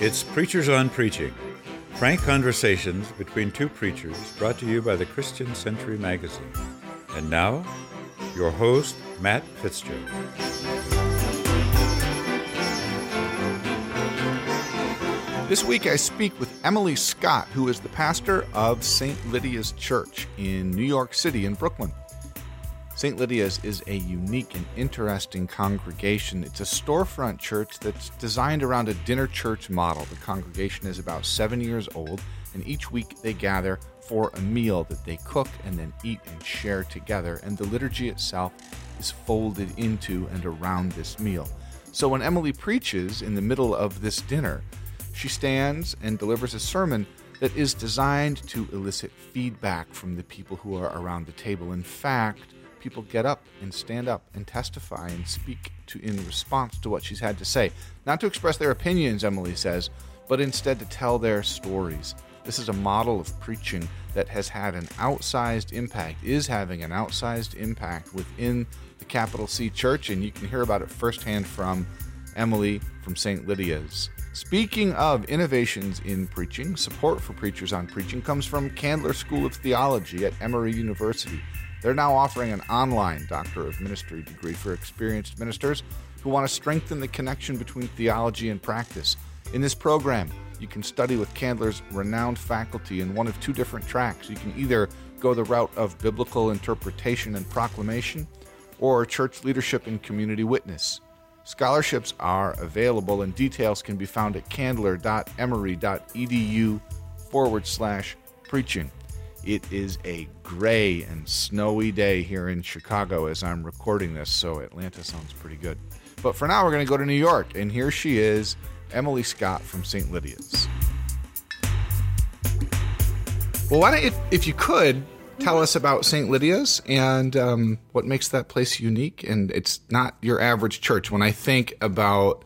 It's Preachers on Preaching, frank conversations between two preachers brought to you by the Christian Century magazine. And now, your host, Matt Fitzgerald. This week I speak with Emily Scott, who is the pastor of St. Lydia's Church in New York City in Brooklyn. St. Lydia's is a unique and interesting congregation. It's a storefront church that's designed around a dinner church model. The congregation is about seven years old, and each week they gather for a meal that they cook and then eat and share together. And the liturgy itself is folded into and around this meal. So when Emily preaches in the middle of this dinner, she stands and delivers a sermon that is designed to elicit feedback from the people who are around the table. In fact, people get up and stand up and testify and speak to in response to what she's had to say. Not to express their opinions, Emily says, but instead to tell their stories. This is a model of preaching that has had an outsized impact, is having an outsized impact within the capital C Church, and you can hear about it firsthand from Emily from St. Lydia's. Speaking of innovations in preaching, support for Preachers on Preaching comes from Candler School of Theology at Emory University. They're now offering an online Doctor of Ministry degree for experienced ministers who want to strengthen the connection between theology and practice. In this program, you can study with Candler's renowned faculty in one of two different tracks. You can either go the route of biblical interpretation and proclamation or church leadership and community witness. Scholarships are available and details can be found at candler.emory.edu forward slash preaching. It is a gray and snowy day here in Chicago as I'm recording this, so Atlanta sounds pretty good. But for now, we're going to go to New York, and here she is, Emily Scott from St. Lydia's. Well, why don't you, if you could, tell us about St. Lydia's and um, what makes that place unique? And it's not your average church. When I think about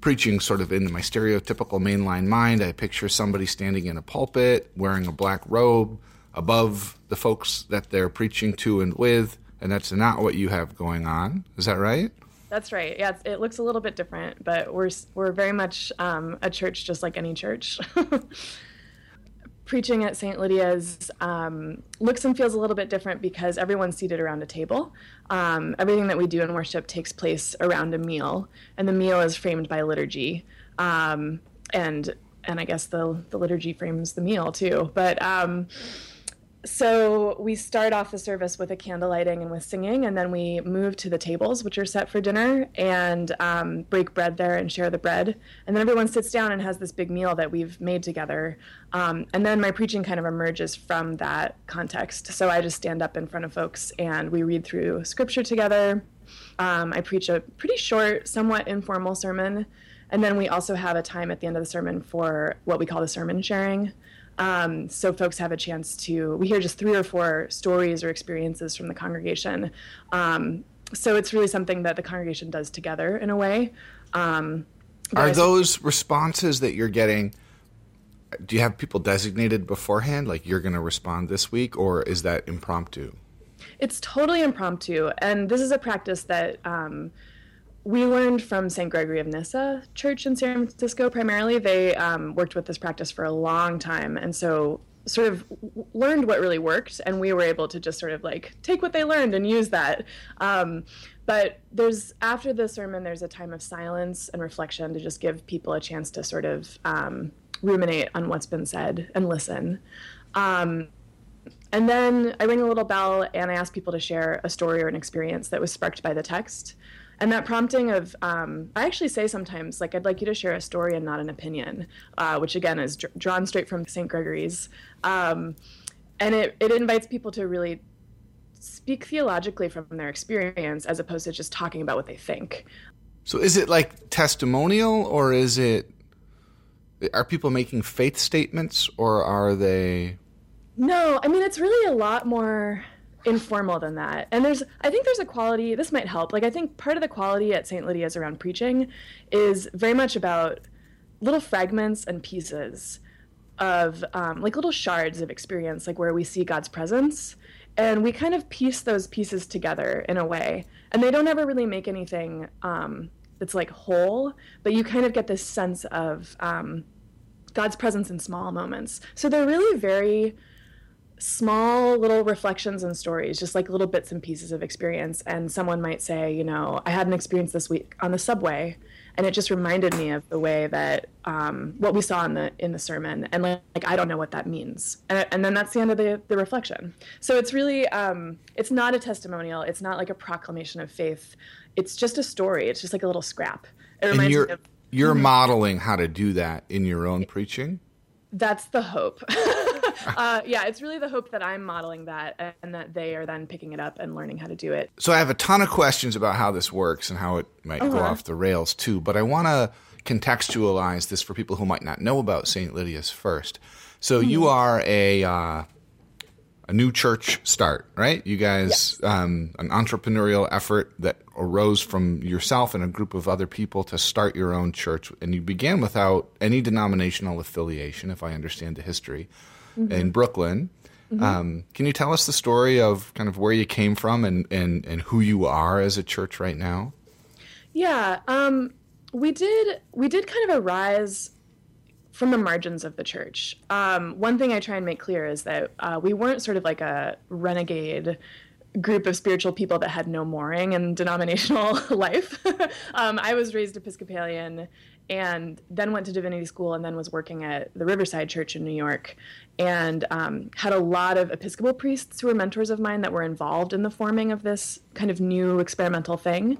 preaching sort of in my stereotypical mainline mind, I picture somebody standing in a pulpit wearing a black robe above the folks that they're preaching to and with, and that's not what you have going on. Is that right? That's right. Yeah, it looks a little bit different, but we're we're very much um, a church, just like any church. Preaching at St. Lydia's um, looks and feels a little bit different because everyone's seated around a table. Um, everything that we do in worship takes place around a meal, and the meal is framed by liturgy. Um, and and I guess the the liturgy frames the meal too. But um, so we start off the service with a candle lighting and with singing, and then we move to the tables, which are set for dinner, and um, break bread there and share the bread. And then everyone sits down and has this big meal that we've made together. Um, and then my preaching kind of emerges from that context. So I just stand up in front of folks and we read through scripture together. Um, I preach a pretty short, somewhat informal sermon. And then we also have a time at the end of the sermon for what we call the sermon sharing. Um, so folks have a chance to, we hear just three or four stories or experiences from the congregation. Um, so it's really something that the congregation does together in a way. Um, Are those responses that you're getting? Do you have people designated beforehand, like you're going to respond this week, or is that impromptu? It's totally impromptu, and this is a practice that um, we learned from St. Gregory of Nyssa Church in San Francisco primarily. They um, worked with this practice for a long time. And so, sort of learned what really worked. And we were able to just sort of like take what they learned and use that. Um, but there's, after the sermon, there's a time of silence and reflection to just give people a chance to sort of um, ruminate on what's been said and listen. Um, and then I ring a little bell and I ask people to share a story or an experience that was sparked by the text and that prompting of um, i actually say sometimes like i'd like you to share a story and not an opinion uh, which again is dr- drawn straight from st gregory's. Um, and it, it invites people to really speak theologically from their experience as opposed to just talking about what they think. So is it like testimonial or is it are people making faith statements or are they no i mean it's really a lot more informal than that. And there's, I think there's a quality, this might help. Like, I think part of the quality at St. Lydia's around preaching is very much about little fragments and pieces of, um, like, little shards of experience, like where we see God's presence. And we kind of piece those pieces together in a way. And they don't ever really make anything um, it's like whole, but you kind of get this sense of um, God's presence in small moments. So they're really very small little reflections and stories, just like little bits and pieces of experience. And someone might say, you know, I had an experience this week on the subway, and it just reminded me of the way that um, what we saw in the in the sermon, and like, like I don't know what that means. And, and, then that's the end of the the reflection. So it's really um, it's not a testimonial. It's not like a proclamation of faith. It's just a story. It's just like a little scrap. It reminds me of you're mm-hmm. modeling how to do that in your own preaching? That's the hope. uh, yeah, it's really the hope that I'm modeling that and that they are then picking it up and learning how to do it. So I have a ton of questions about how this works and how it might uh-huh. go off the rails too, but I want to contextualize this for people who might not know about St. Lydia's first. So mm-hmm. you are a uh, a new church start, right? You guys, yes. um, an entrepreneurial effort that arose from yourself and a group of other people to start your own church, and you began without any denominational affiliation, if I understand the history, mm-hmm. in Brooklyn. Mm-hmm. Um, can you tell us the story of kind of where you came from and, and, and who you are as a church right now? Yeah, um, we did we did kind of arise from the margins of the church. Um, one thing I try and make clear is that uh, we weren't sort of like a renegade group of spiritual people that had no mooring in denominational life. um, I was raised Episcopalian and then went to divinity school and then was working at the Riverside Church in New York and um, had a lot of Episcopal priests who were mentors of mine that were involved in the forming of this kind of new experimental thing.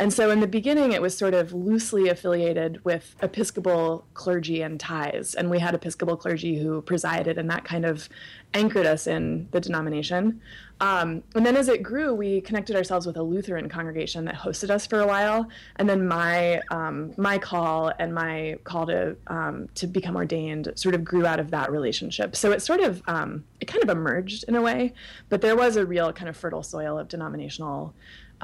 And so in the beginning, it was sort of loosely affiliated with Episcopal clergy and ties. And we had Episcopal clergy who presided, and that kind of anchored us in the denomination. Um, and then as it grew, we connected ourselves with a Lutheran congregation that hosted us for a while. And then my um, my call and my call to um, to become ordained sort of grew out of that relationship. So it sort of um, it kind of emerged in a way, but there was a real kind of fertile soil of denominational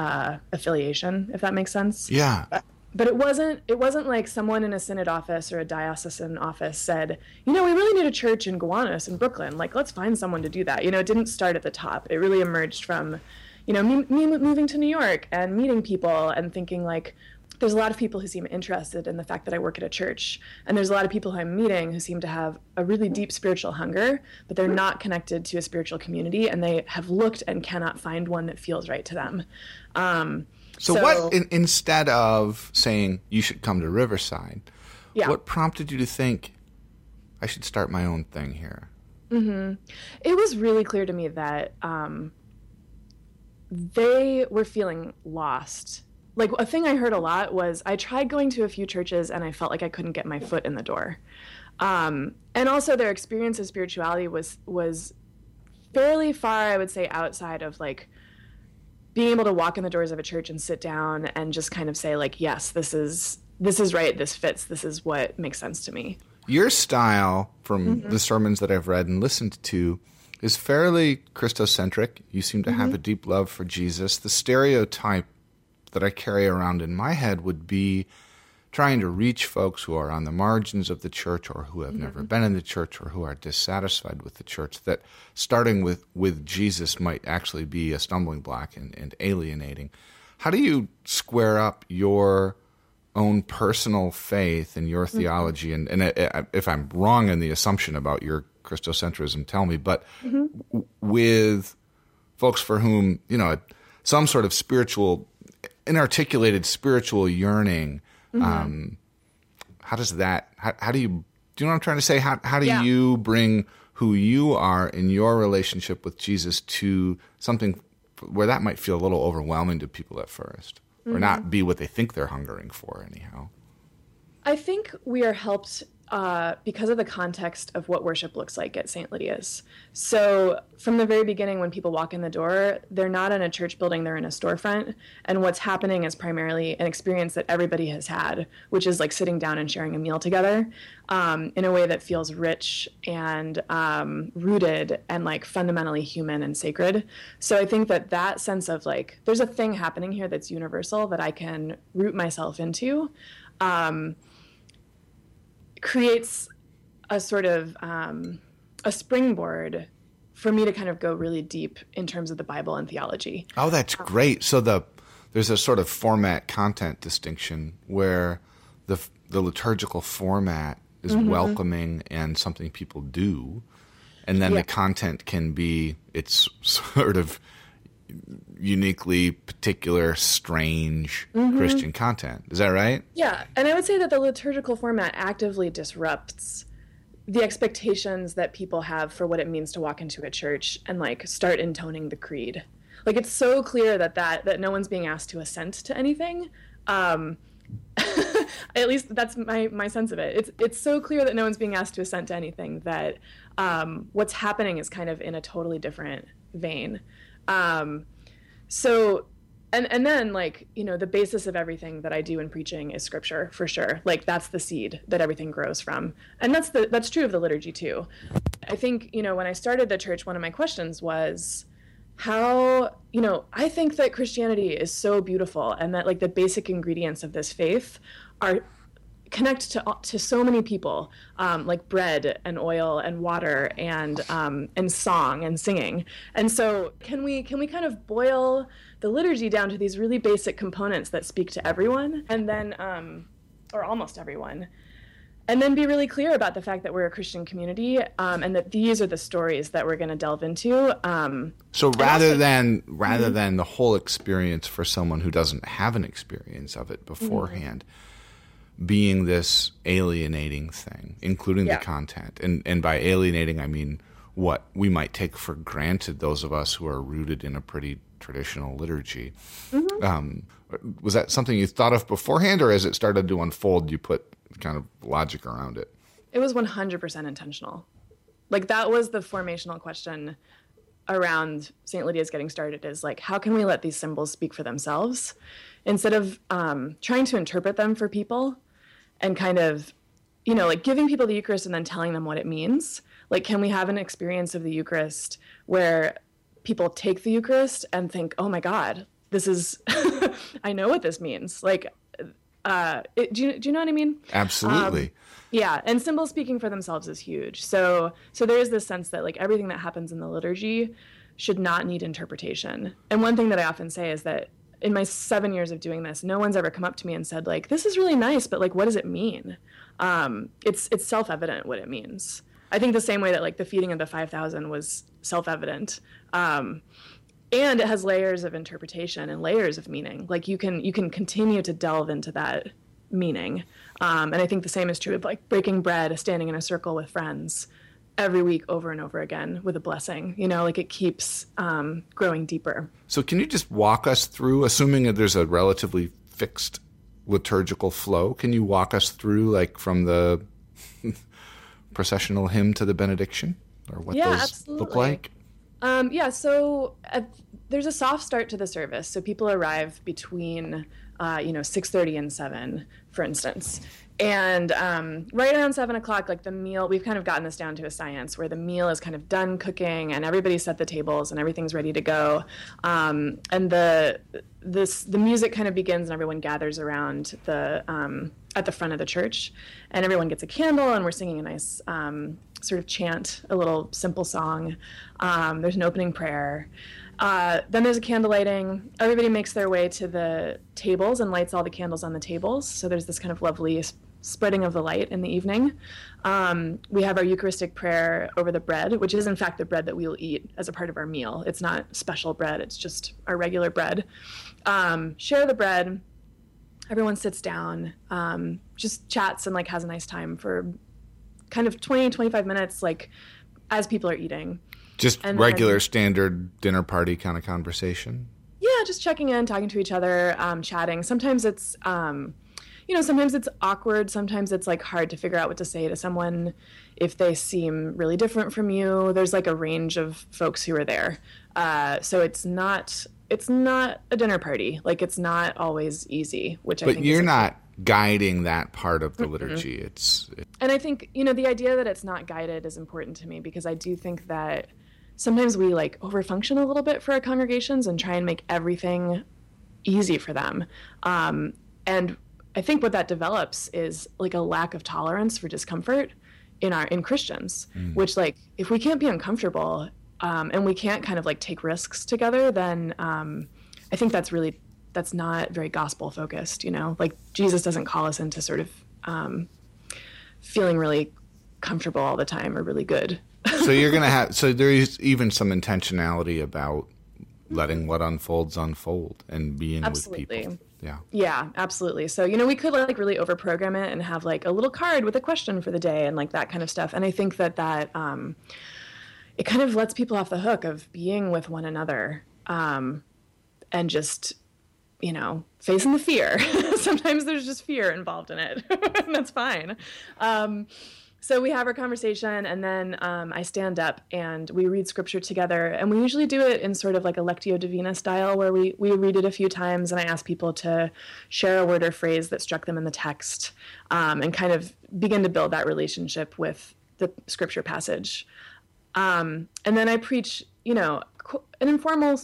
uh, affiliation, if that makes sense. Yeah. But it wasn't. It wasn't like someone in a synod office or a diocesan office said, you know, we really need a church in Gowanus in Brooklyn. Like, let's find someone to do that. You know, it didn't start at the top. It really emerged from, you know, me, me moving to New York and meeting people and thinking like, there's a lot of people who seem interested in the fact that I work at a church. And there's a lot of people who I'm meeting who seem to have a really deep spiritual hunger, but they're not connected to a spiritual community and they have looked and cannot find one that feels right to them. Um, so, so, what, in, instead of saying you should come to Riverside, yeah. what prompted you to think I should start my own thing here? Mm-hmm. It was really clear to me that um, they were feeling lost like a thing I heard a lot was I tried going to a few churches and I felt like I couldn't get my foot in the door. Um, and also their experience of spirituality was was fairly far, I would say, outside of like being able to walk in the doors of a church and sit down and just kind of say like, yes, this is this is right, this fits, this is what makes sense to me. Your style, from mm-hmm. the sermons that I've read and listened to, is fairly Christocentric. You seem to mm-hmm. have a deep love for Jesus. The stereotype that I carry around in my head would be trying to reach folks who are on the margins of the church or who have mm-hmm. never been in the church or who are dissatisfied with the church that starting with, with jesus might actually be a stumbling block and, and alienating how do you square up your own personal faith and your mm-hmm. theology and, and uh, if i'm wrong in the assumption about your christocentrism tell me but mm-hmm. with folks for whom you know some sort of spiritual inarticulated spiritual yearning. Mm-hmm. Um, how does that? How, how, do you? Do you know what I'm trying to say? How how do yeah. you bring who you are in your relationship with Jesus to something where that might feel a little overwhelming to people at 1st mm-hmm. or not be what they think they're hungering for anyhow? I think we are helped uh, because of the context of what worship looks like at St. Lydia's. So, from the very beginning, when people walk in the door, they're not in a church building, they're in a storefront. And what's happening is primarily an experience that everybody has had, which is like sitting down and sharing a meal together um, in a way that feels rich and um, rooted and like fundamentally human and sacred. So, I think that that sense of like, there's a thing happening here that's universal that I can root myself into. Um, creates a sort of um, a springboard for me to kind of go really deep in terms of the Bible and theology. Oh, that's great. So the there's a sort of format content distinction where the the liturgical format is mm-hmm. welcoming and something people do, and then yeah. the content can be it's sort of uniquely particular, strange mm-hmm. Christian content. Is that right? Yeah, and I would say that the liturgical format actively disrupts the expectations that people have for what it means to walk into a church and like start intoning the creed. Like it's so clear that that that no one's being asked to assent to anything. Um, at least that's my my sense of it. It's it's so clear that no one's being asked to assent to anything that um, what's happening is kind of in a totally different vein. Um, so and and then like you know the basis of everything that i do in preaching is scripture for sure. Like that's the seed that everything grows from. And that's the that's true of the liturgy too. I think you know when i started the church one of my questions was how you know i think that christianity is so beautiful and that like the basic ingredients of this faith are connect to to so many people, um, like bread and oil and water and um, and song and singing. And so, can we can we kind of boil the liturgy down to these really basic components that speak to everyone, and then um, or almost everyone, and then be really clear about the fact that we're a Christian community um, and that these are the stories that we're going to delve into. Um, so rather also, than rather mm-hmm. than the whole experience for someone who doesn't have an experience of it beforehand. Mm-hmm being this alienating thing, including yeah. the content. And and by alienating, I mean what we might take for granted. Those of us who are rooted in a pretty traditional liturgy. Mm-hmm. Um, was that something you thought of beforehand, or as it started to unfold, you put kind of logic around it? It was 100% intentional. Like that was the formational question around St. Lydia's getting started is like, how can we let these symbols speak for themselves instead of um, trying to interpret them for people? And kind of you know like giving people the eucharist and then telling them what it means. Like can we have an experience of the eucharist where people take the eucharist and think oh my god this is i know what this means. Like uh it, do, you, do you know what i mean? Absolutely. Um, yeah and symbols speaking for themselves is huge. So so there is this sense that like everything that happens in the liturgy should not need interpretation. And one thing that i often say is that in my seven years of doing this, no one's ever come up to me and said like, "This is really nice, but like, what does it mean?" Um, it's it's self evident what it means. I think the same way that like the feeding of the five thousand was self evident, um, and it has layers of interpretation and layers of meaning. Like you can you can continue to delve into that meaning, um, and I think the same is true of like breaking bread, standing in a circle with friends every week over and over again with a blessing. You know, like it keeps um, growing deeper. So, can you just walk us through, assuming that there's a relatively fixed liturgical flow, can you walk us through, like, from the processional hymn to the benediction, or what yeah, those absolutely. look like? Um, yeah, so uh, there's a soft start to the service. So people arrive between, uh, you know, 6:30 and 7, for instance, and um, right around seven o'clock like the meal we've kind of gotten this down to a science where the meal is kind of done cooking and everybody's set the tables and everything's ready to go um, and the this the music kind of begins and everyone gathers around the um, at the front of the church and everyone gets a candle and we're singing a nice um, sort of chant a little simple song um, there's an opening prayer uh, then there's a candle lighting. Everybody makes their way to the tables and lights all the candles on the tables. So there's this kind of lovely spreading of the light in the evening. Um, we have our Eucharistic prayer over the bread, which is in fact the bread that we will eat as a part of our meal. It's not special bread, it's just our regular bread. Um, share the bread. Everyone sits down, um, just chats and like has a nice time for kind of 20, 25 minutes, like as people are eating. Just and regular then, standard dinner party kind of conversation? Yeah, just checking in, talking to each other, um, chatting. Sometimes it's, um, you know, sometimes it's awkward. Sometimes it's like hard to figure out what to say to someone if they seem really different from you. There's like a range of folks who are there, uh, so it's not it's not a dinner party. Like it's not always easy. Which but I think you're not guiding that part of the liturgy. Mm-hmm. It's it... and I think you know the idea that it's not guided is important to me because I do think that sometimes we like overfunction a little bit for our congregations and try and make everything easy for them. Um, and I think what that develops is like a lack of tolerance for discomfort in our in Christians, mm. which like if we can't be uncomfortable um, and we can't kind of like take risks together, then um, I think that's really that's not very gospel focused. You know, like Jesus doesn't call us into sort of um, feeling really comfortable all the time or really good. so you're gonna have so there is even some intentionality about letting what unfolds unfold and being Absolutely. with people. Yeah. Yeah, absolutely. So, you know, we could like really overprogram it and have like a little card with a question for the day and like that kind of stuff. And I think that that um, it kind of lets people off the hook of being with one another um, and just, you know, facing the fear. Sometimes there's just fear involved in it, and that's fine. Um, so we have our conversation and then um, i stand up and we read scripture together. And we usually do it in sort of like a lectio divina style where we, we read it a few times and i ask people to share a word or phrase that struck them in the text um, and kind of begin to build that relationship with the scripture passage. Um, and then i preach you know an informal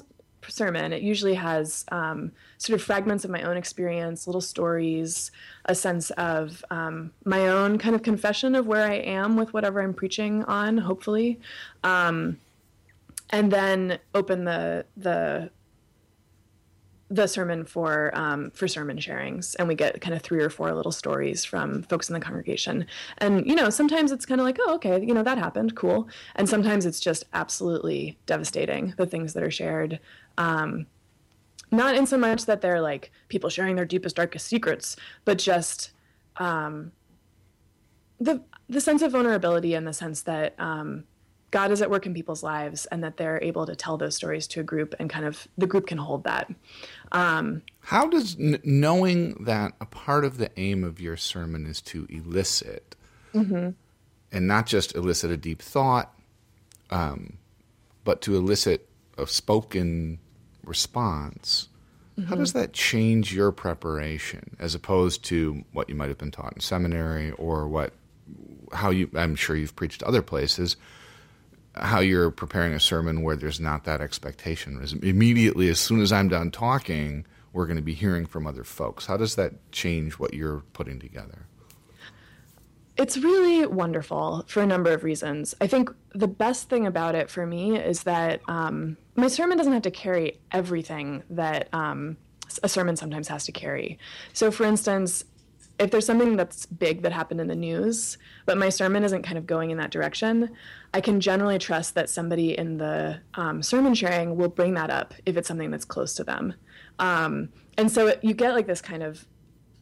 sermon, it usually has um, sort of fragments of my own experience, little stories, a sense of um, my own kind of confession of where I am with whatever I'm preaching on, hopefully, um, and then open the the the sermon for um, for sermon sharings, and we get kind of three or four little stories from folks in the congregation. And you know, sometimes it's kind of like, oh, okay, you know, that happened, cool. And sometimes it's just absolutely devastating the things that are shared. Um, not in so much that they're like people sharing their deepest, darkest secrets, but just um, the the sense of vulnerability and the sense that um, God is at work in people's lives and that they're able to tell those stories to a group and kind of the group can hold that. Um, How does n- knowing that a part of the aim of your sermon is to elicit mm-hmm. and not just elicit a deep thought, um, but to elicit a spoken response? Mm-hmm. How does that change your preparation as opposed to what you might have been taught in seminary or what how you I'm sure you've preached other places how you're preparing a sermon where there's not that expectation. Immediately, as soon as I'm done talking, we're going to be hearing from other folks. How does that change what you're putting together? It's really wonderful for a number of reasons. I think the best thing about it for me is that um, my sermon doesn't have to carry everything that um, a sermon sometimes has to carry. So, for instance, if there's something that's big that happened in the news, but my sermon isn't kind of going in that direction, I can generally trust that somebody in the um, sermon sharing will bring that up if it's something that's close to them. Um, and so it, you get like this kind of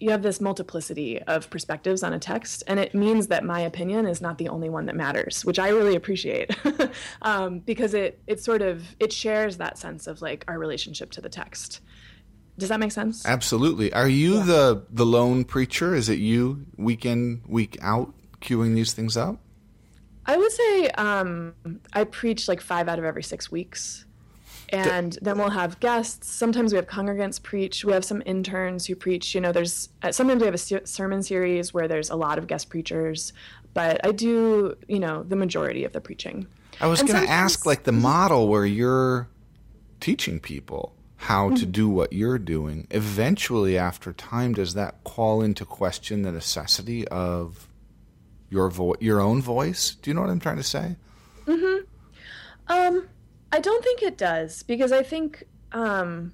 you have this multiplicity of perspectives on a text, and it means that my opinion is not the only one that matters, which I really appreciate um, because it it sort of it shares that sense of like our relationship to the text. Does that make sense? Absolutely. Are you yeah. the the lone preacher? Is it you week in week out queuing these things up? I would say um, I preach like five out of every six weeks. And then we'll have guests. Sometimes we have congregants preach. We have some interns who preach. You know, there's uh, sometimes we have a sermon series where there's a lot of guest preachers, but I do, you know, the majority of the preaching. I was going to ask, like, the model where you're teaching people how to do what you're doing. Eventually, after time, does that call into question the necessity of your vo- your own voice. Do you know what I'm trying to say? Mm-hmm. Um, I don't think it does because I think, um,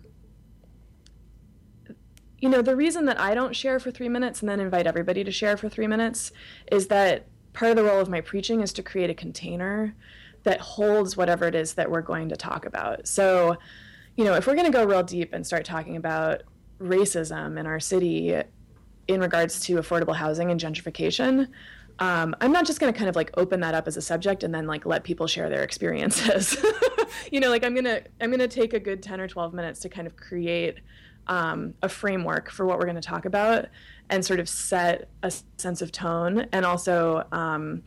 you know, the reason that I don't share for three minutes and then invite everybody to share for three minutes is that part of the role of my preaching is to create a container that holds whatever it is that we're going to talk about. So, you know, if we're going to go real deep and start talking about racism in our city in regards to affordable housing and gentrification, um, I'm not just going to kind of like open that up as a subject and then like let people share their experiences. you know, like I'm gonna I'm gonna take a good 10 or 12 minutes to kind of create um, a framework for what we're going to talk about and sort of set a sense of tone and also um,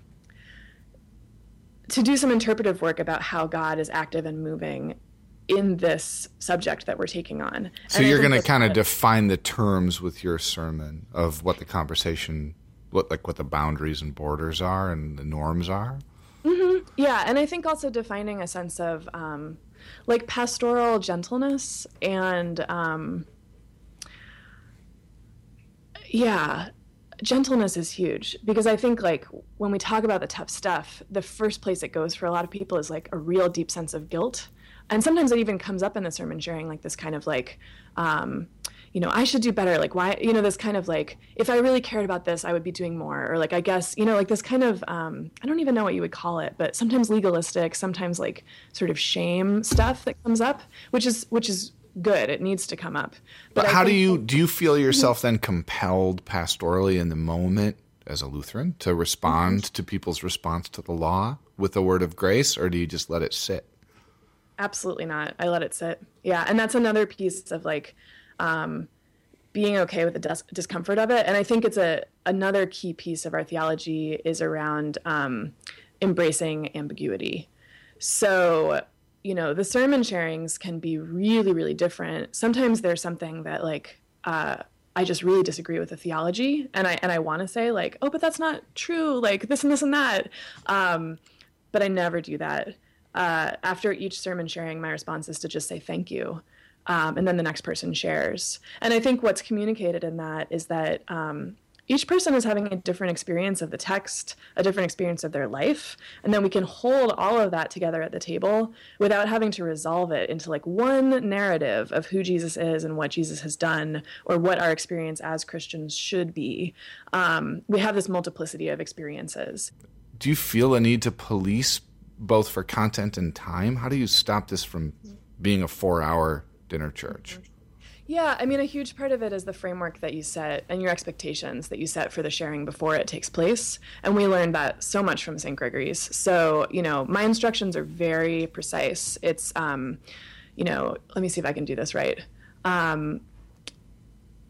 to do some interpretive work about how God is active and moving in this subject that we're taking on. So and you're going to kind of define the terms with your sermon of what the conversation what like what the boundaries and borders are and the norms are. Mm-hmm. Yeah, and I think also defining a sense of um, like pastoral gentleness and um, yeah, gentleness is huge because I think like when we talk about the tough stuff, the first place it goes for a lot of people is like a real deep sense of guilt and sometimes it even comes up in the sermon sharing like this kind of like um, you know i should do better. Like why you know this kind of like if i really cared about this i would be doing more. Or like i guess you know like this kind of um, i don't even know what you would call it but sometimes legalistic sometimes like sort of shame stuff that comes up which is which is good. It needs to come up. But, but how do you do you feel yourself then compelled pastorally in the moment as a lutheran to respond mm-hmm. to people's response to the law with a word of grace or do you just let it sit absolutely not i let it sit yeah and that's another piece of like um, being okay with the dis- discomfort of it. And I think it's a another key piece of our theology is around um, embracing ambiguity. So you know the sermon sharings can be really really different. Sometimes there's something that like. Uh, I just really disagree with the theology, and I and I want to say like, oh, but that's not true, like this and this and that. Um, but I never do that. Uh, after each sermon sharing, my response is to just say thank you, um, and then the next person shares. And I think what's communicated in that is that um, each person is having a different experience of the text, a different experience of their life, and then we can hold all of that together at the table without having to resolve it into like one narrative of who Jesus is and what Jesus has done or what our experience as Christians should be. Um, we have this multiplicity of experiences. Do you feel a need to police both for content and time? How do you stop this from being a four hour dinner church? Yeah, I mean, a huge part of it is the framework that you set and your expectations that you set for the sharing before it takes place. And we learned that so much from St. Gregory's. So, you know, my instructions are very precise. It's, um, you know, let me see if I can do this right. Um,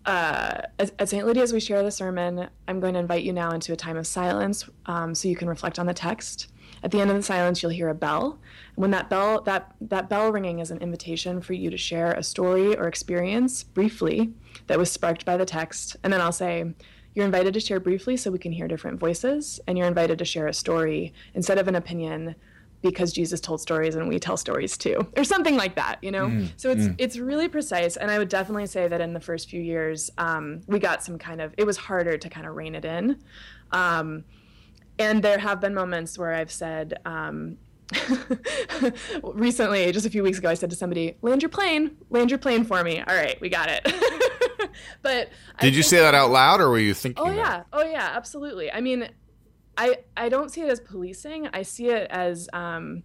uh, at, St. Lydia's, we share the sermon. I'm going to invite you now into a time of silence um, so you can reflect on the text. At the end of the silence, you'll hear a bell. When that bell that that bell ringing is an invitation for you to share a story or experience briefly that was sparked by the text, and then I'll say. You're invited to share briefly so we can hear different voices, and you're invited to share a story instead of an opinion because Jesus told stories and we tell stories too, or something like that, you know. Mm, so it's mm. it's really precise, and I would definitely say that in the first few years, um, we got some kind of it was harder to kind of rein it in. Um, and there have been moments where I've said, um, recently, just a few weeks ago, I said to somebody, "Land your plane, land your plane for me." All right, we got it. but did you say that out loud, or were you thinking? Oh that? yeah, oh yeah, absolutely. I mean, I I don't see it as policing. I see it as um,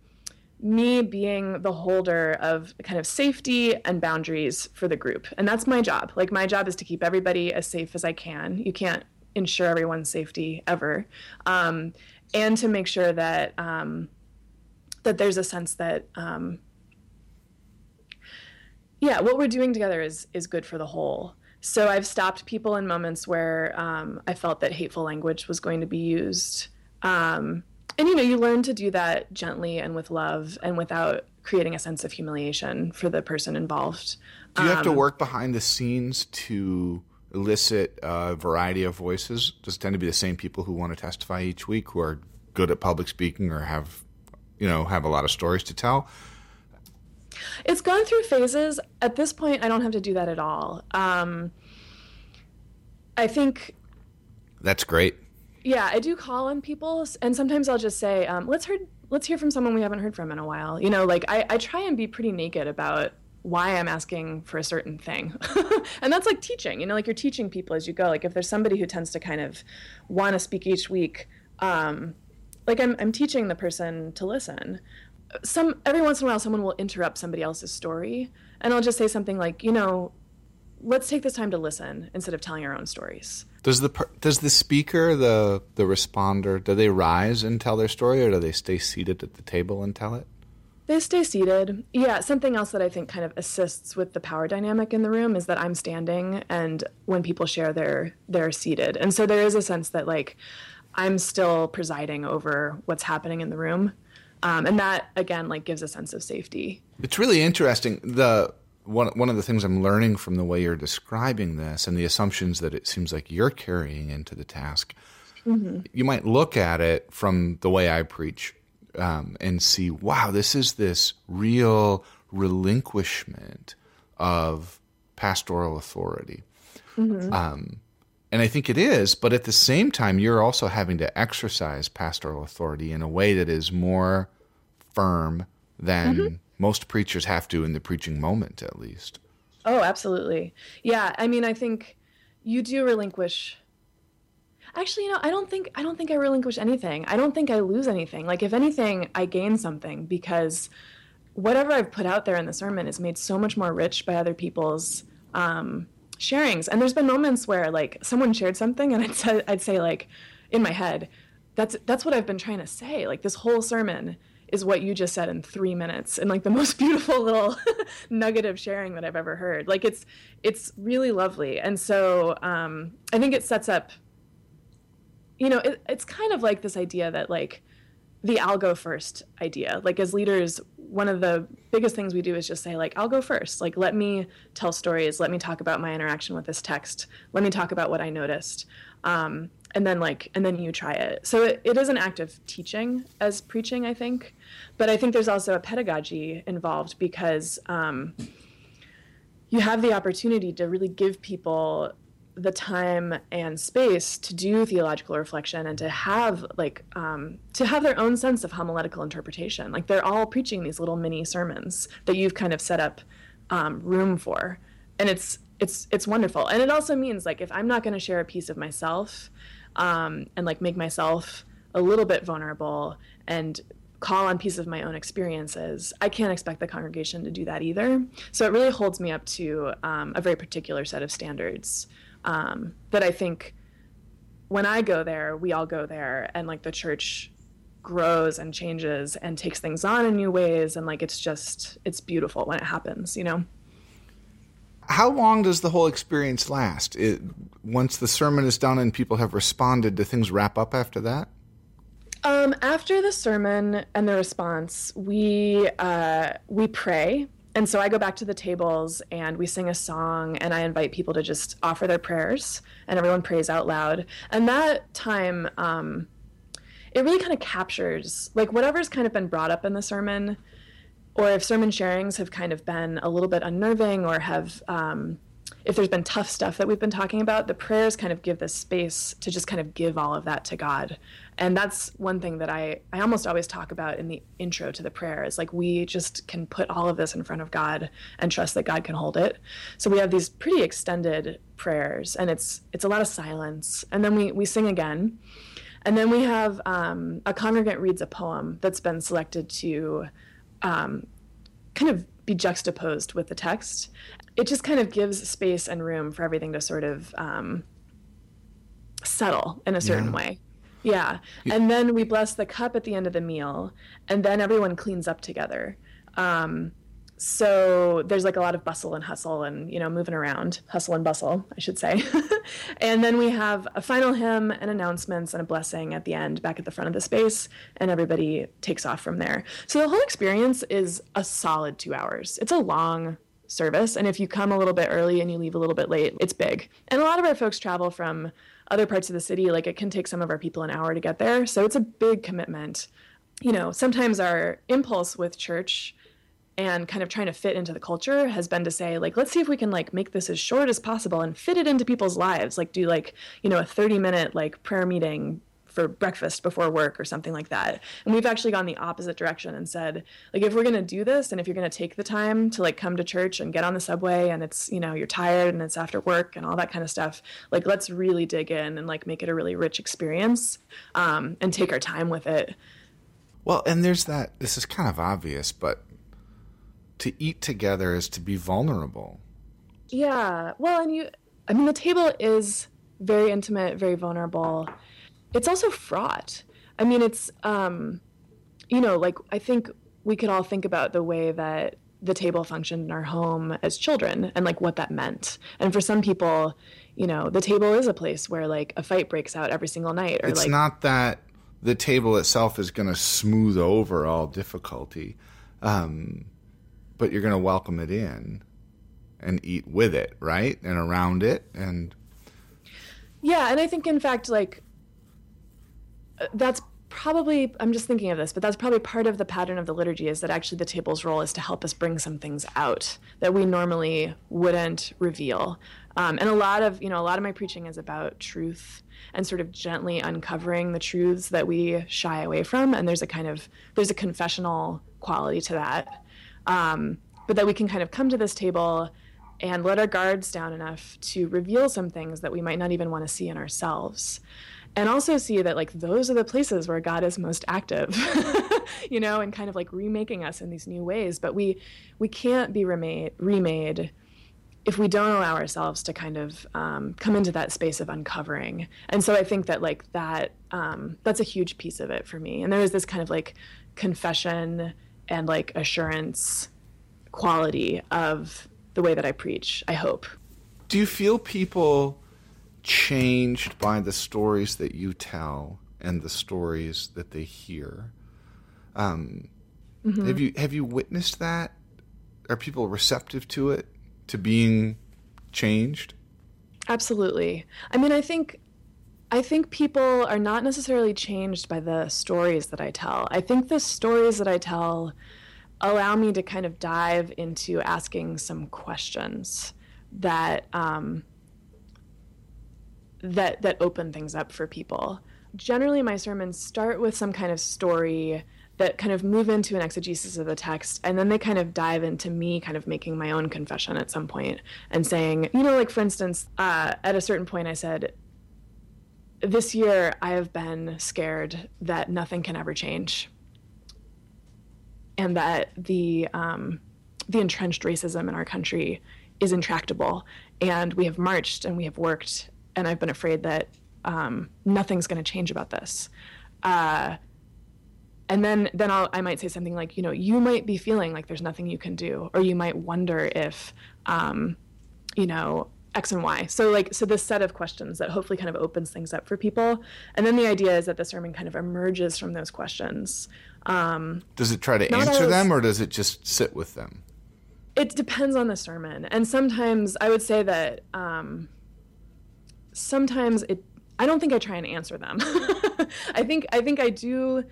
me being the holder of kind of safety and boundaries for the group, and that's my job. Like my job is to keep everybody as safe as I can. You can't ensure everyone's safety ever, um, and to make sure that um, that there's a sense that um, yeah, what we're doing together is is good for the whole. So I've stopped people in moments where um, I felt that hateful language was going to be used. Um, and you know, you learn to do that gently and with love and without creating a sense of humiliation for the person involved. Do you have to um, work behind the scenes to elicit a variety of voices? Does it tend to be the same people who want to testify each week, who are good at public speaking or have, you know, have a lot of stories to tell? It's gone through phases. At this point, I don't have to do that at all. Um, I think that's great. Yeah, I do call on people, and sometimes I'll just say, um, "Let's hear, let's hear from someone we haven't heard from in a while." You know, like I, I try and be pretty naked about why I'm asking for a certain thing. and that's like teaching, you know, like you're teaching people as you go. Like if there's somebody who tends to kind of want to speak each week, um, like I'm, I'm teaching the person to listen. Some every once in a while, someone will interrupt somebody else's story, and I'll just say something like, you know, let's take this time to listen instead of telling our own stories. Does the does the speaker, the the responder, do they rise and tell their story, or do they stay seated at the table and tell it? They stay seated. Yeah, something else that I think kind of assists with the power dynamic in the room is that I'm standing and when people share they're they're seated. And so there is a sense that like I'm still presiding over what's happening in the room. Um, and that again like gives a sense of safety. It's really interesting. The one one of the things I'm learning from the way you're describing this and the assumptions that it seems like you're carrying into the task. Mm-hmm. You might look at it from the way I preach um, and see, wow, this is this real relinquishment of pastoral authority. Mm-hmm. Um, and I think it is, but at the same time, you're also having to exercise pastoral authority in a way that is more firm than mm-hmm. most preachers have to in the preaching moment, at least. Oh, absolutely. Yeah. I mean, I think you do relinquish. Actually, you know, I don't think I don't think I relinquish anything. I don't think I lose anything. Like if anything, I gain something because whatever I've put out there in the sermon is made so much more rich by other people's um, sharings. And there's been moments where like someone shared something, and I'd say, I'd say like in my head, that's that's what I've been trying to say. Like this whole sermon is what you just said in three minutes and like the most beautiful little nugget of sharing that I've ever heard. Like it's it's really lovely. And so um, I think it sets up you know, it, it's kind of like this idea that like the I'll go first idea. Like as leaders, one of the biggest things we do is just say like I'll go first. Like let me tell stories. Let me talk about my interaction with this text. Let me talk about what I noticed. Um, and then like and then you try it. So it, it is an act of teaching as preaching, I think. But I think there's also a pedagogy involved because um, you have the opportunity to really give people the time and space to do theological reflection and to have like um, to have their own sense of homiletical interpretation. Like they're all preaching these little mini sermons that you've kind of set up um, room for. And it's it's it's wonderful. And it also means like if i'm not going to share a piece of myself um, and like make myself a little bit vulnerable and call on pieces of my own experiences, I can't expect the congregation to do that either. So it really holds me up to um, a very particular set of standards um, that I think when I go there, we all go there, and like the church grows and changes and takes things on in new ways, and like it's just it's beautiful when it happens, you know. How long does the whole experience last? It, once the sermon is done and people have responded, do things wrap up after that? Um, after the sermon and the response, we uh, we pray, and so I go back to the tables and we sing a song, and I invite people to just offer their prayers, and everyone prays out loud. And that time, um, it really kind of captures like whatever's kind of been brought up in the sermon, or if sermon sharings have kind of been a little bit unnerving, or have um, if there's been tough stuff that we've been talking about, the prayers kind of give this space to just kind of give all of that to God and that's one thing that I, I almost always talk about in the intro to the prayer is like we just can put all of this in front of God and trust that God can hold it. So we have these pretty extended prayers and it's it's a lot of silence. And then we, we sing again. And then we have um, a congregant reads a poem that's been selected to um, kind of be juxtaposed with the text. It just kind of gives space and room for everything to sort of um, settle in a certain yeah. way. Yeah. And then we bless the cup at the end of the meal, and then everyone cleans up together. Um, so there's like a lot of bustle and hustle and you know moving around. Hustle and bustle i should say. And then we have a final hymn and announcements and a blessing at the end back at the front of the space and everybody takes off from there. So the whole experience is a solid two hours. It's a long service and if you come a little bit early and you leave a little bit late it's big. And a lot of our folks travel from other parts of the city, like it can take some of our people an hour to get there. So it's a big commitment. You know, sometimes our impulse with church and kind of trying to fit into the culture has been to say like let's see if we can like make this as short as possible and fit it into people's lives like do like you know a 30 minute like prayer meeting for breakfast before work or something like that. And we've actually gone the opposite direction and said, like, if we're going to do this and if you're going to take the time to like come to church and get on the subway and it's, you know, you're tired and it's after work and all that kind of stuff, like, let's really dig in and like make it a really rich experience um, and take our time with it. Well, and there's that, this is kind of obvious, but to eat together is to be vulnerable. Yeah. Well, and you, I mean, the table is very intimate, very vulnerable it's also fraught. I mean, it's, um, you know, like I think we could all think about the way that the table functioned in our home as children and like what that meant. And for some people, you know, the table is a place where like a fight breaks out every single night. Or it's like, not that the table itself is going to smooth over all difficulty, um, but you're going to welcome it in and eat with it, right? And around it. And yeah. And I think, in fact, like that's probably i'm just thinking of this but that's probably part of the pattern of the liturgy is that actually the table's role is to help us bring some things out that we normally wouldn't reveal. Um, and a lot of you know a lot of my preaching is about truth and sort of gently uncovering the truths that we shy away from and there's a kind of there's a confessional quality to that. Um, but that we can kind of come to this table and let our guards down enough to reveal some things that we might not even want to see in ourselves and also see that like those are the places where god is most active you know and kind of like remaking us in these new ways. But we we can't be remade remade if we don't allow ourselves to kind of um, come into that space of uncovering. And so i think that like that um, that's a huge piece of it for me. And there is this kind of like confession and like assurance quality of the way that I preach, I hope. Do you feel people changed by the stories that you tell and the stories that they hear? Um, mm-hmm. Have you have you witnessed that? Are people receptive to it, to being changed? Absolutely. I mean, I think I think people are not necessarily changed by the stories that I tell. I think the stories that I tell allow me to kind of dive into asking some questions that um, that that open things up for people. Generally, my sermons start with some kind of story that kind of move into an exegesis of the text, and then they kind of dive into me kind of making my own confession at some point and saying, you know, like for instance, uh, at a certain point, I said, "This year, I have been scared that nothing can ever change." and that the um, the entrenched racism in our country is intractable. And we have marched and we have worked, and I've been afraid that um, nothing's going to change about this. Uh, and then then I'll, I might say something like, you know, you might be feeling like there's nothing you can do, or you might wonder if, um, you know, X and Y. So like so this set of questions that hopefully kind of opens things up for people. And then the idea is that the sermon kind of emerges from those questions. Um, does it try to answer them or does it just sit with them? It depends on the sermon. And sometimes I would say that um, sometimes it I don't think I try and answer them. I think I think I do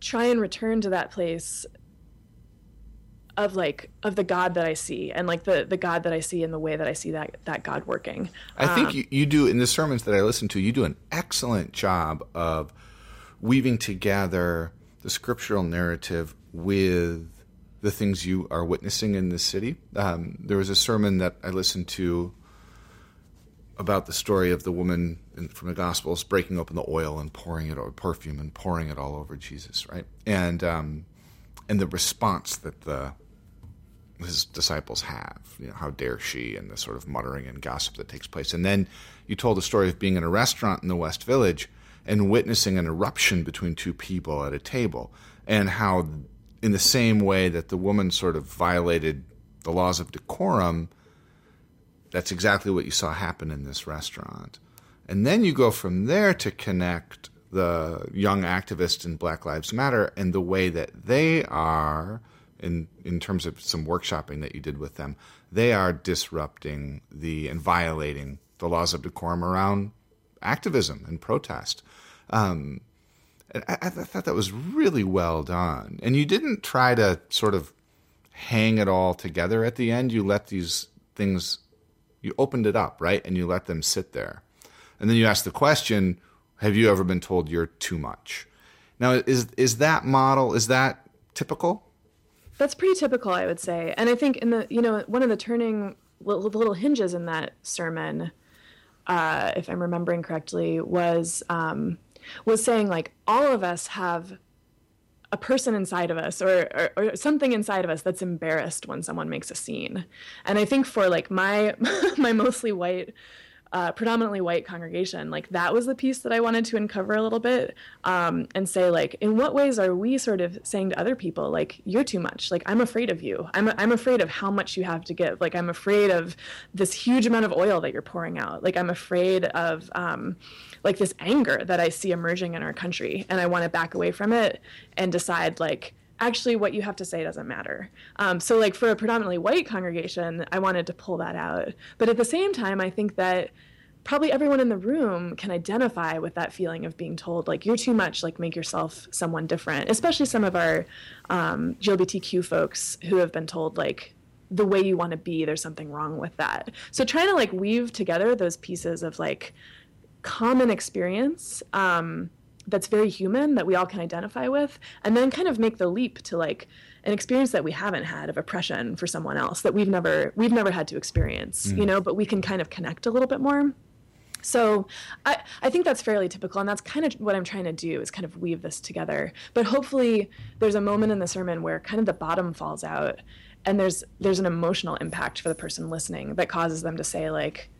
try and return to that place of like of the God that I see and like the the God that I see and the way that I see that that God working. I um, think you, you do in the sermons that I listen to, you do an excellent job of weaving together the scriptural narrative with the things you are witnessing in the city. Um, there was a sermon that I listened to about the story of the woman in, from the Gospels breaking open the oil and pouring it, or perfume and pouring it all over Jesus, right? And um, and the response that the his disciples have. You know, how dare she, and the sort of muttering and gossip that takes place. And then you told the story of being in a restaurant in the West Village and witnessing an eruption between two people at a table, and how, in the same way that the woman sort of violated the laws of decorum, that's exactly what you saw happen in this restaurant. And then you go from there to connect the young activists in Black Lives Matter and the way that they are in in terms of some workshopping that you did with them, they are disrupting the and violating the laws of decorum around activism and protest. Um, I, I, thought that was really well done, and you didn't try to sort of hang it all together at the end. You let these things, you opened it up, right, and you let them sit there, and then you ask the question: Have you ever been told you're too much? Now, is is that model is that typical? That's pretty typical, I would say. And I think in the you know one of the turning little, little hinges in that sermon, uh, if I'm remembering correctly, was um, was saying like all of us have a person inside of us or, or, or, something inside of us that's embarrassed when someone makes a scene and i think for like my my mostly white uh, predominantly white congregation, like that was the piece that I wanted to uncover a little bit um, and say, like, in what ways are we sort of saying to other people, like, you're too much? Like, I'm afraid of you. I'm, I'm afraid of how much you have to give. Like, I'm afraid of this huge amount of oil that you're pouring out. Like, I'm afraid of, um, like, this anger that I see emerging in our country. And I want to back away from it and decide, like, actually what you have to say doesn't matter. Um, so, like for a predominantly white congregation, I wanted to pull that out. But at the same time, I think that probably everyone in the room can identify with that feeling of being told like you're too much like make yourself someone different especially some of our um, lgbtq folks who have been told like the way you want to be there's something wrong with that so trying to like weave together those pieces of like common experience um, that's very human that we all can identify with and then kind of make the leap to like an experience that we haven't had of oppression for someone else that we've never we've never had to experience mm. you know but we can kind of connect a little bit more so I, I think that's fairly typical and that's kind of what i'm trying to do is kind of weave this together but hopefully there's a moment in the sermon where kind of the bottom falls out and there's there's an emotional impact for the person listening that causes them to say like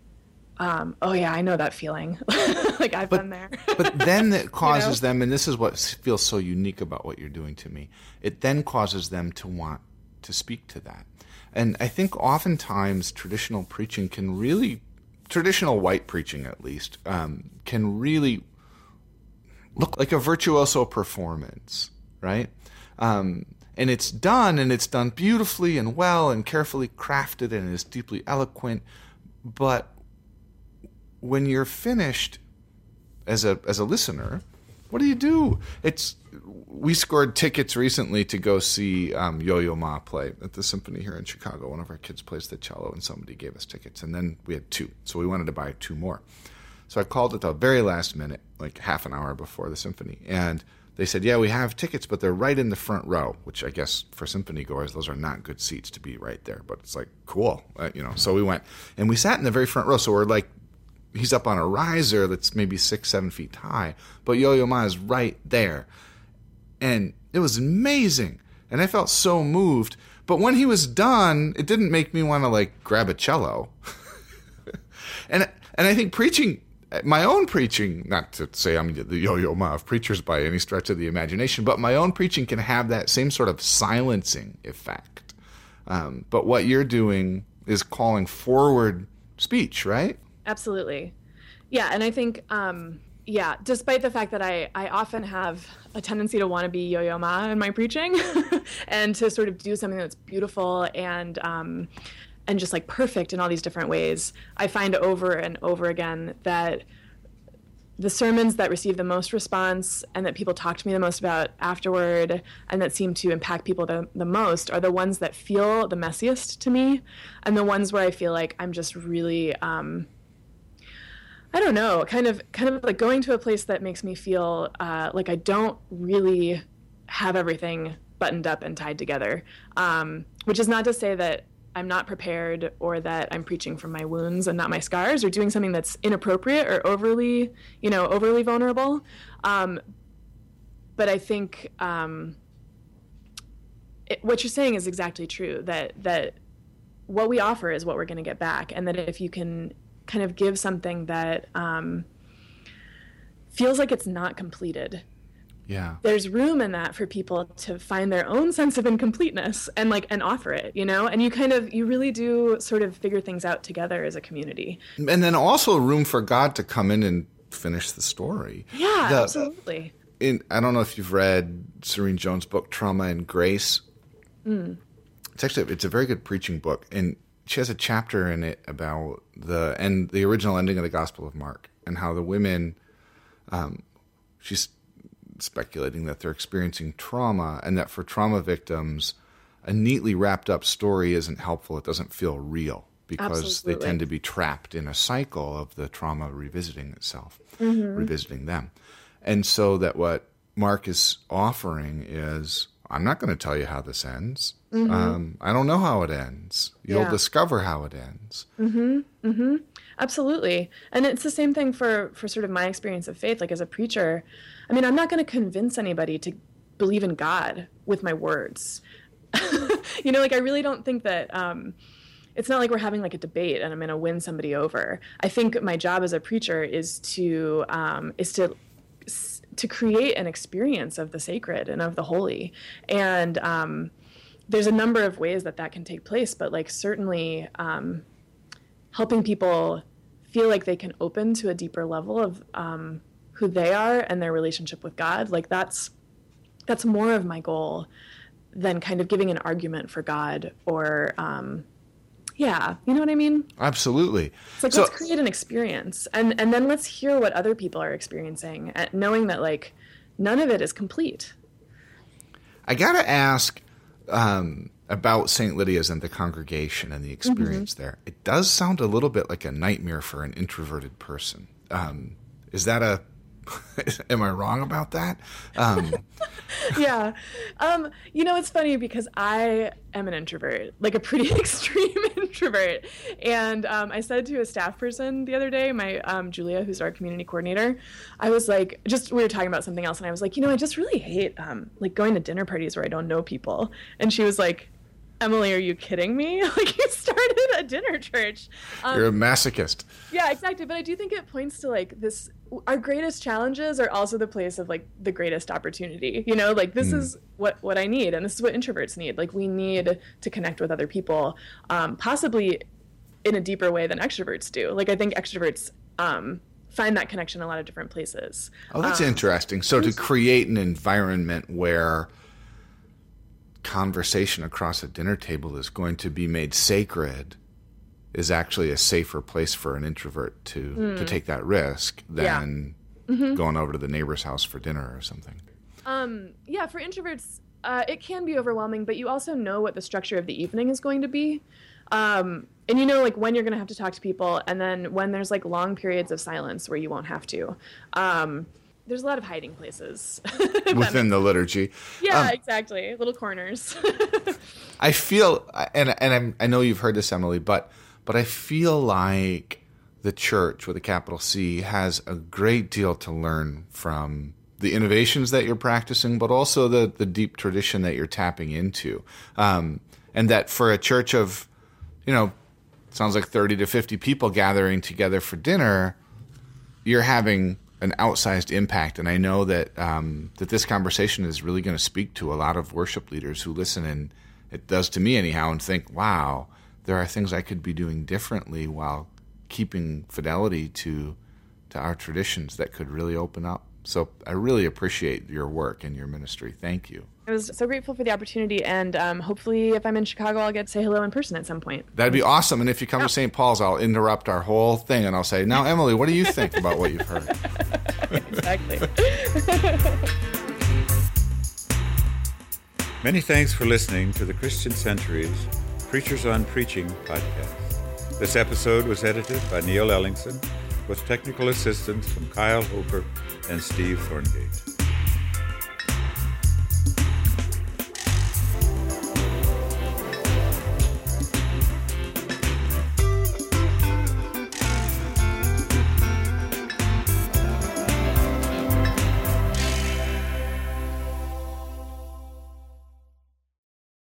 um, oh yeah, I know that feeling. like I've but, been there. but then it causes you know? them, and this is what feels so unique about what you're doing to me. It then causes them to want to speak to that, and I think oftentimes traditional preaching can really, traditional white preaching at least, um, can really look like a virtuoso performance, right? Um, and it's done, and it's done beautifully and well and carefully crafted, and is deeply eloquent, but when you're finished as a as a listener, what do you do? It's we scored tickets recently to go see um, Yo-Yo Ma play at the symphony here in Chicago. One of our kids plays the cello, and somebody gave us tickets, and then we had two, so we wanted to buy two more. So I called at the very last minute, like half an hour before the symphony, and they said, "Yeah, we have tickets, but they're right in the front row." Which I guess for symphony goers, those are not good seats to be right there. But it's like cool, uh, you know. So we went, and we sat in the very front row. So we're like he's up on a riser that's maybe six, seven feet high, but Yo Yo Ma is right there. And it was amazing. And I felt so moved. But when he was done, it didn't make me want to like grab a cello. and and I think preaching my own preaching, not to say I'm the yo-yo ma of preachers by any stretch of the imagination, but my own preaching can have that same sort of silencing effect. Um, but what you're doing is calling forward speech, right? Absolutely. Yeah, and I think um, yeah, despite the fact that I, I often have a tendency to want to be yo-yo ma in my preaching and to sort of do something that's beautiful and um, and just like perfect in all these different ways, I find over and over again that the sermons that receive the most response and that people talk to me the most about afterward and that seem to impact people the, the most are the ones that feel the messiest to me and the ones where I feel like I'm just really um, I don't know, kind of kind of like going to a place that makes me feel uh, like I don't really have everything buttoned up and tied together. Um, which is not to say that I'm not prepared or that I'm preaching from my wounds and not my scars or doing something that's inappropriate or overly, you know, overly vulnerable. Um, but I think um, it, what you're saying is exactly true. That that what we offer is what we're going to get back, and that if you can kind of give something that um, feels like it's not completed. Yeah. There's room in that for people to find their own sense of incompleteness and like and offer it, you know? And you kind of you really do sort of figure things out together as a community. And then also room for God to come in and finish the story. Yeah, the, absolutely. In I don't know if you've read Serene Jones' book Trauma and Grace. Mm. It's actually it's a very good preaching book and she has a chapter in it about the and the original ending of the Gospel of Mark and how the women, um, she's speculating that they're experiencing trauma and that for trauma victims, a neatly wrapped up story isn't helpful. It doesn't feel real because Absolutely. they tend to be trapped in a cycle of the trauma revisiting itself, mm-hmm. revisiting them. And so that what Mark is offering is I'm not going to tell you how this ends. Mm-hmm. Um, I don't know how it ends. You'll yeah. discover how it ends. Mm-hmm. Mm-hmm. Absolutely. And it's the same thing for for sort of my experience of faith. Like as a preacher, I mean, I'm not going to convince anybody to believe in God with my words. you know, like I really don't think that. Um, it's not like we're having like a debate and I'm going to win somebody over. I think my job as a preacher is to um, is to to create an experience of the sacred and of the holy. And um, there's a number of ways that that can take place, but like certainly um, helping people feel like they can open to a deeper level of um, who they are and their relationship with God. Like that's that's more of my goal than kind of giving an argument for God or um, yeah, you know what I mean? Absolutely. It's like so, let's create an experience, and and then let's hear what other people are experiencing, knowing that like none of it is complete. I gotta ask um, about St. Lydia's and the congregation and the experience mm-hmm. there. It does sound a little bit like a nightmare for an introverted person. Um, is that a Am I wrong about that? Um, yeah. Um, you know, it's funny because I am an introvert, like a pretty extreme introvert. And um, I said to a staff person the other day, my um, Julia, who's our community coordinator, I was like, just we were talking about something else, and I was like, you know, I just really hate um, like going to dinner parties where I don't know people. And she was like, Emily, are you kidding me? Like you started a dinner church. Um, You're a masochist. Yeah, exactly. But I do think it points to like this. Our greatest challenges are also the place of like the greatest opportunity. You know, like this mm. is what what I need, and this is what introverts need. Like we need to connect with other people, um, possibly in a deeper way than extroverts do. Like I think extroverts. Um, find that connection in a lot of different places. Oh, that's um, interesting. So to create an environment where conversation across a dinner table is going to be made sacred is actually a safer place for an introvert to mm. to take that risk than yeah. mm-hmm. going over to the neighbor's house for dinner or something. Um, yeah, for introverts, uh, it can be overwhelming, but you also know what the structure of the evening is going to be. Um, and you know, like when you're going to have to talk to people, and then when there's like long periods of silence where you won't have to. Um, there's a lot of hiding places within the liturgy. Yeah, um, exactly. Little corners. I feel, and and I'm, I know you've heard this, Emily, but but I feel like the church with a capital C has a great deal to learn from the innovations that you're practicing, but also the the deep tradition that you're tapping into, um, and that for a church of, you know, sounds like 30 to 50 people gathering together for dinner, you're having an outsized impact. And I know that um, that this conversation is really going to speak to a lot of worship leaders who listen, and it does to me anyhow, and think, wow, there are things I could be doing differently while keeping fidelity to to our traditions that could really open up. So I really appreciate your work and your ministry. Thank you. I was so grateful for the opportunity, and um, hopefully, if I'm in Chicago, I'll get to say hello in person at some point. That'd be awesome. And if you come yeah. to St. Paul's, I'll interrupt our whole thing and I'll say, "Now, Emily, what do you think about what you've heard?" exactly. Many thanks for listening to the Christian Century's Preachers on Preaching podcast. This episode was edited by Neil Ellingson with technical assistance from Kyle Hooper and Steve Thorngate.